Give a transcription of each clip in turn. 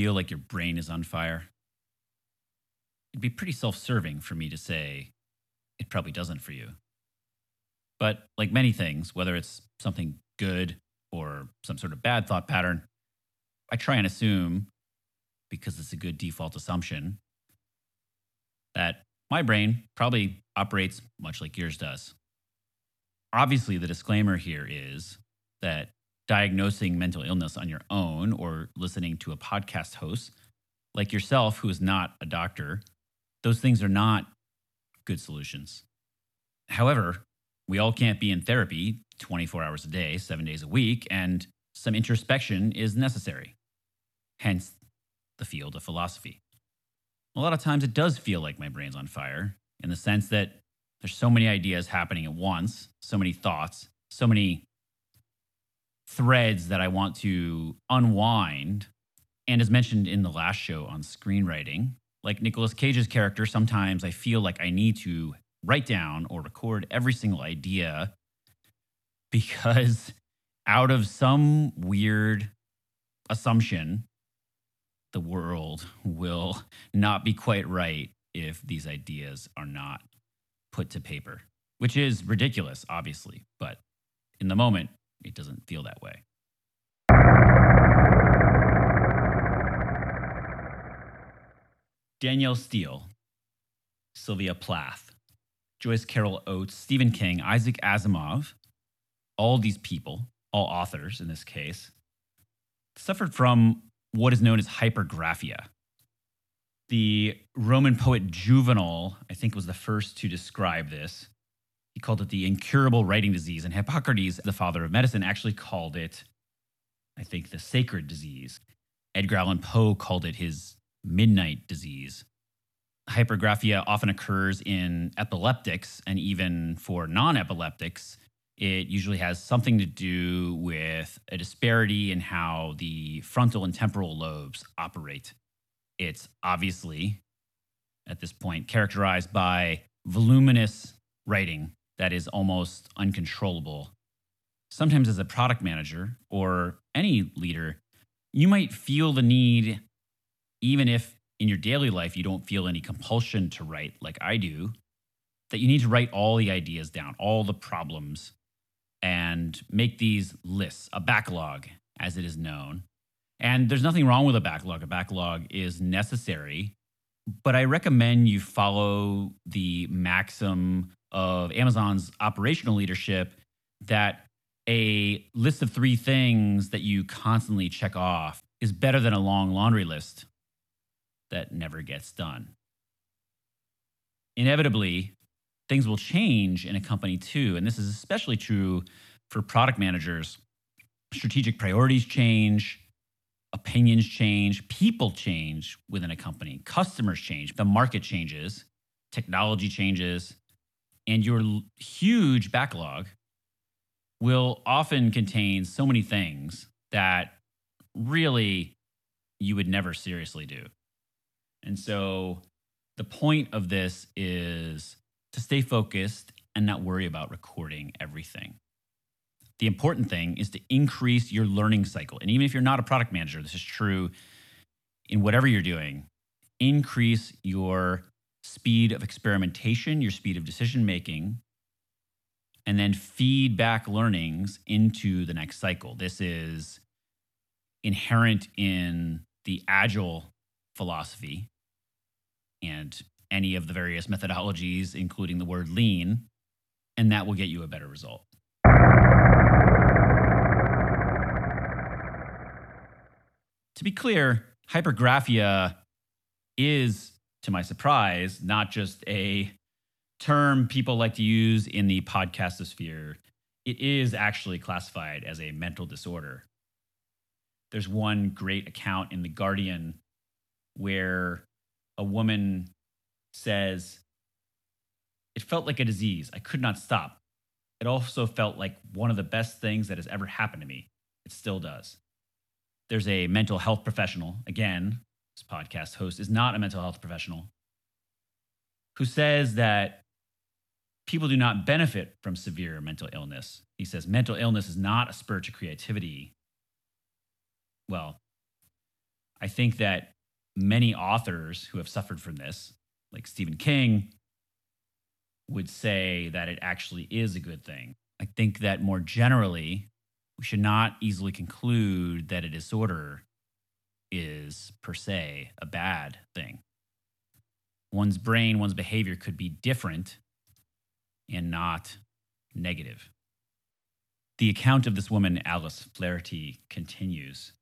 Feel like your brain is on fire? It'd be pretty self serving for me to say it probably doesn't for you. But like many things, whether it's something good or some sort of bad thought pattern, I try and assume, because it's a good default assumption, that my brain probably operates much like yours does. Obviously, the disclaimer here is that diagnosing mental illness on your own or listening to a podcast host like yourself, who is not a doctor, those things are not good solutions. However, we all can't be in therapy 24 hours a day, seven days a week, and some introspection is necessary. Hence, the field of philosophy. A lot of times it does feel like my brain's on fire in the sense that there's so many ideas happening at once, so many thoughts, so many threads that I want to unwind. And as mentioned in the last show on screenwriting, like Nicolas Cage's character, sometimes I feel like I need to write down or record every single idea because out of some weird assumption, the world will not be quite right if these ideas are not put to paper, which is ridiculous, obviously. But in the moment, it doesn't feel that way. Danielle Steel, Sylvia Plath, Joyce Carol Oates, Stephen King, Isaac Asimov, all these people, all authors in this case, suffered from what is known as hypergraphia. The Roman poet Juvenal, I think, was the first to describe this. Called it the incurable writing disease, and Hippocrates, the father of medicine, actually called it, I think, the sacred disease. Edgar Allan Poe called it his midnight disease. Hypergraphia often occurs in epileptics, and even for non epileptics, it usually has something to do with a disparity in how the frontal and temporal lobes operate. It's obviously, at this point, characterized by voluminous writing that is almost uncontrollable. Sometimes, as a product manager or any leader, you might feel the need, even if in your daily life you don't feel any compulsion to write like I do, that you need to write all the ideas down, all the problems, and make these lists, a backlog, as it is known. And there's nothing wrong with a backlog. A backlog is necessary, but I recommend you follow the maxim of Amazon's operational leadership that a list of three things that you constantly check off is better than a long laundry list that never gets done. Inevitably, things will change in a company too. And this is especially true for product managers. Strategic priorities change, opinions change, people change within a company, customers change, the market changes, technology changes, and your huge backlog will often contain so many things that really you would never seriously do. And so the point of this is to stay focused and not worry about recording everything. The important thing is to increase your learning cycle. And even if you're not a product manager, this is true in whatever you're doing, increase your speed of experimentation, your speed of decision making, and then feed back learnings into the next cycle. This is inherent in the agile philosophy and any of the various methodologies, including the word lean, and that will get you a better result. To be clear, hypergraphia is to my surprise, not just a term people like to use in the podcastosphere. It is actually classified as a mental disorder. There's one great account in The Guardian where a woman says, It felt like a disease. I could not stop. It also felt like one of the best things that has ever happened to me. It still does. There's a mental health professional, again, this podcast host is not a mental health professional, who says that people do not benefit from severe mental illness. He says mental illness is not a spur to creativity. Well, I think that many authors who have suffered from this, like Stephen King, would say that it actually is a good thing. I think that more generally, we should not easily conclude that a disorder is per se a bad thing. One's brain, one's behavior could be different and not negative. The account of this woman, Alice Flaherty, continues.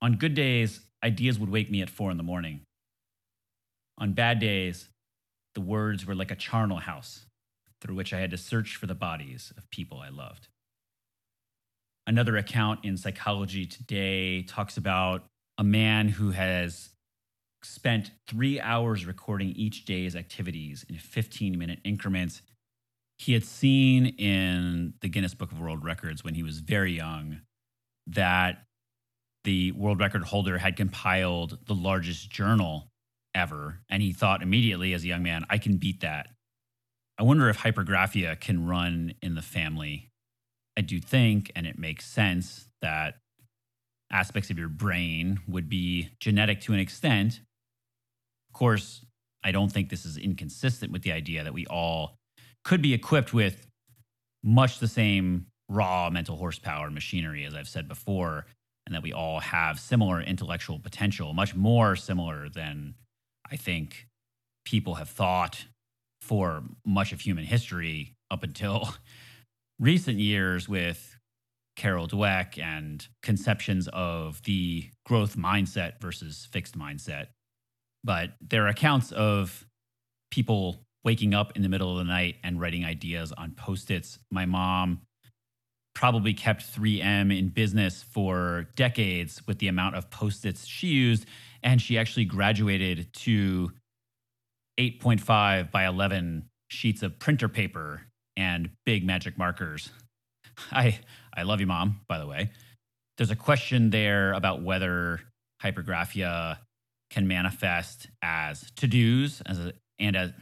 On good days, ideas would wake me at four in the morning. On bad days, the words were like a charnel house through which I had to search for the bodies of people I loved. Another account in Psychology Today talks about a man who has spent three hours recording each day's activities in 15 minute increments. He had seen in the Guinness Book of World Records when he was very young that the world record holder had compiled the largest journal ever. And he thought immediately as a young man, I can beat that. I wonder if hypergraphia can run in the family. I do think, and it makes sense, that aspects of your brain would be genetic to an extent. Of course, I don't think this is inconsistent with the idea that we all could be equipped with much the same raw mental horsepower machinery, as I've said before, and that we all have similar intellectual potential, much more similar than I think people have thought for much of human history up until recent years with Carol Dweck and conceptions of the growth mindset versus fixed mindset. But there are accounts of people waking up in the middle of the night and writing ideas on post its. My mom probably kept 3M in business for decades with the amount of post its she used and she actually graduated to 8.5 by 11 sheets of printer paper and big magic markers. I I love you mom by the way. There's a question there about whether hypergraphia can manifest as to-dos as a, and as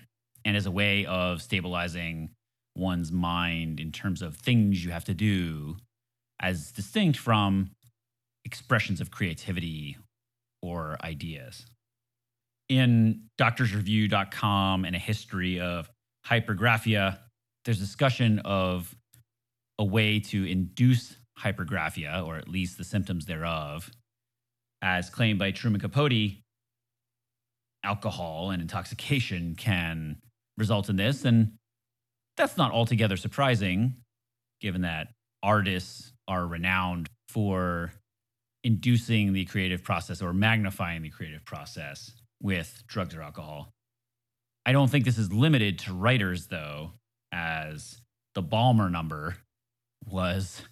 and as a way of stabilizing one's mind in terms of things you have to do as distinct from expressions of creativity or ideas. In doctorsreview.com and a history of hypergraphia, there's discussion of a way to induce hypergraphia, or at least the symptoms thereof, as claimed by Truman Capote. Alcohol and intoxication can result in this. And that's not altogether surprising, given that artists are renowned for inducing the creative process or magnifying the creative process with drugs or alcohol. I don't think this is limited to writers, though, as the Ballmer number was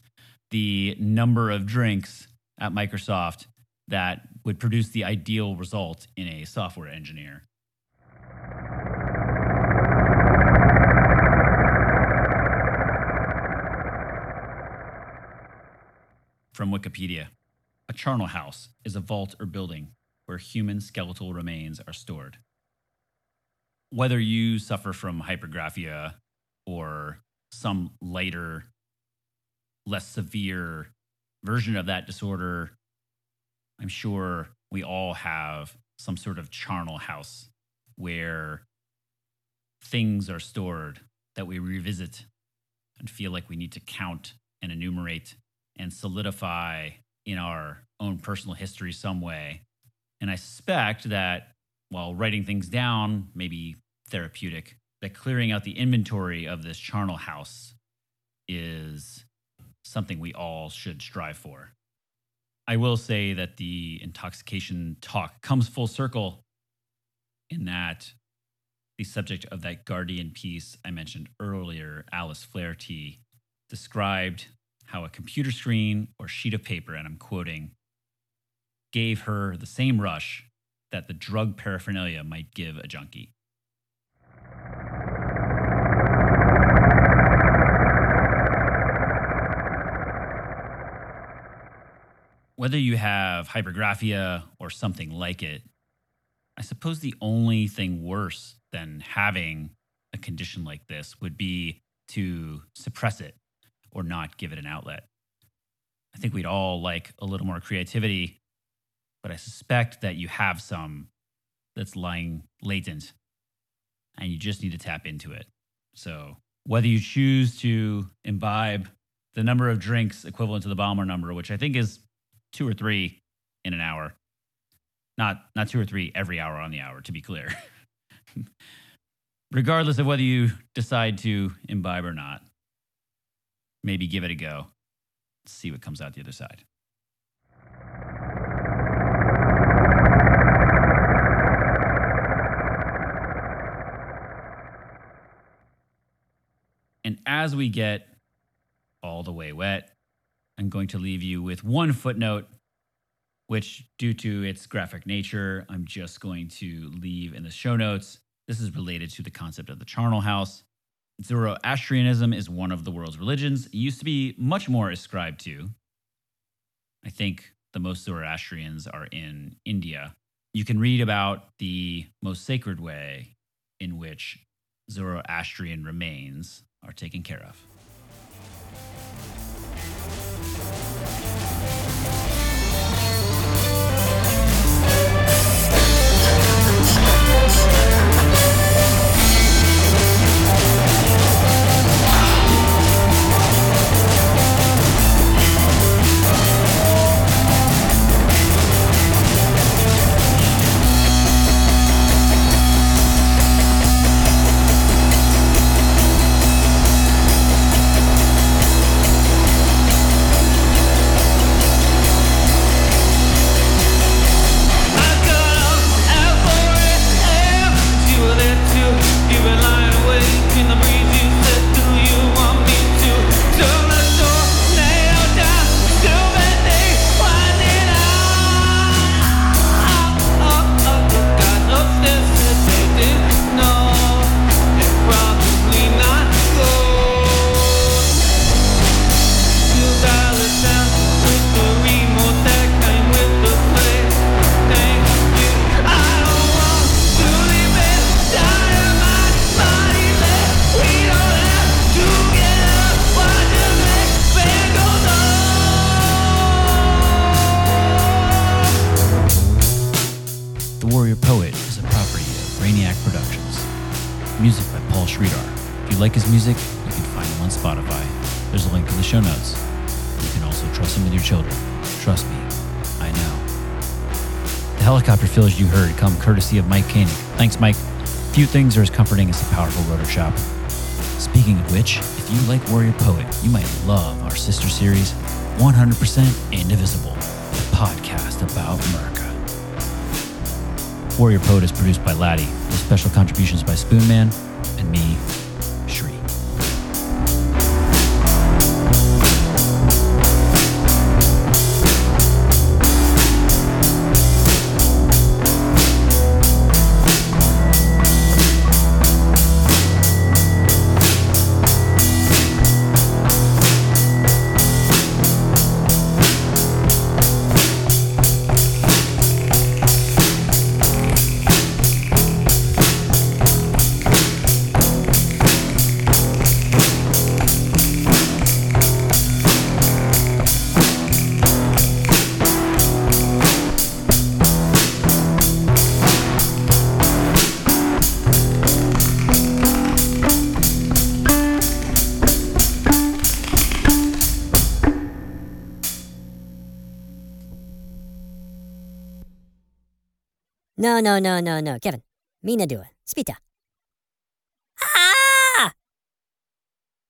the number of drinks at Microsoft that would produce the ideal result in a software engineer. From Wikipedia. A charnel house is a vault or building where human skeletal remains are stored. Whether you suffer from hypergraphia or some lighter, less severe version of that disorder, I'm sure we all have some sort of charnel house where things are stored that we revisit and feel like we need to count and enumerate and solidify in our own personal history some way. And I suspect that while writing things down may be therapeutic, that clearing out the inventory of this charnel house is something we all should strive for. I will say that the intoxication talk comes full circle in that the subject of that Guardian piece I mentioned earlier, Alice Flaherty, described how a computer screen or sheet of paper, and I'm quoting, gave her the same rush that the drug paraphernalia might give a junkie. Whether you have hypergraphia or something like it, I suppose the only thing worse than having a condition like this would be to suppress it or not give it an outlet. I think we'd all like a little more creativity. but I suspect that you have some that's lying latent and you just need to tap into it. So, whether you choose to imbibe the number of drinks equivalent to the Ballmer number, which I think is two or three in an hour, not, not two or three every hour on the hour, to be clear. Regardless of whether you decide to imbibe or not, maybe give it a go. See what comes out the other side. And as we get all the way wet, I'm going to leave you with one footnote, which, due to its graphic nature, I'm just going to leave in the show notes. This is related to the concept of the charnel house. Zoroastrianism is one of the world's religions. It used to be much more ascribed to. I think the most Zoroastrians are in India. You can read about the most sacred way in which Zoroastrian remains are taken care of. Like his music, you can find him on Spotify. There's a link in the show notes. You can also trust him with your children. Trust me, I know. The helicopter fills you heard come courtesy of Mike Koenig. Thanks, Mike. Few things are as comforting as a powerful rotor shop. Speaking of which, if you like Warrior Poet, you might love our sister series, 100% Indivisible, the podcast about America. Warrior Poet is produced by Laddie, with special contributions by Spoonman and me, No, no, no, no, no, Kevin. Mina do it. Spita. Ah!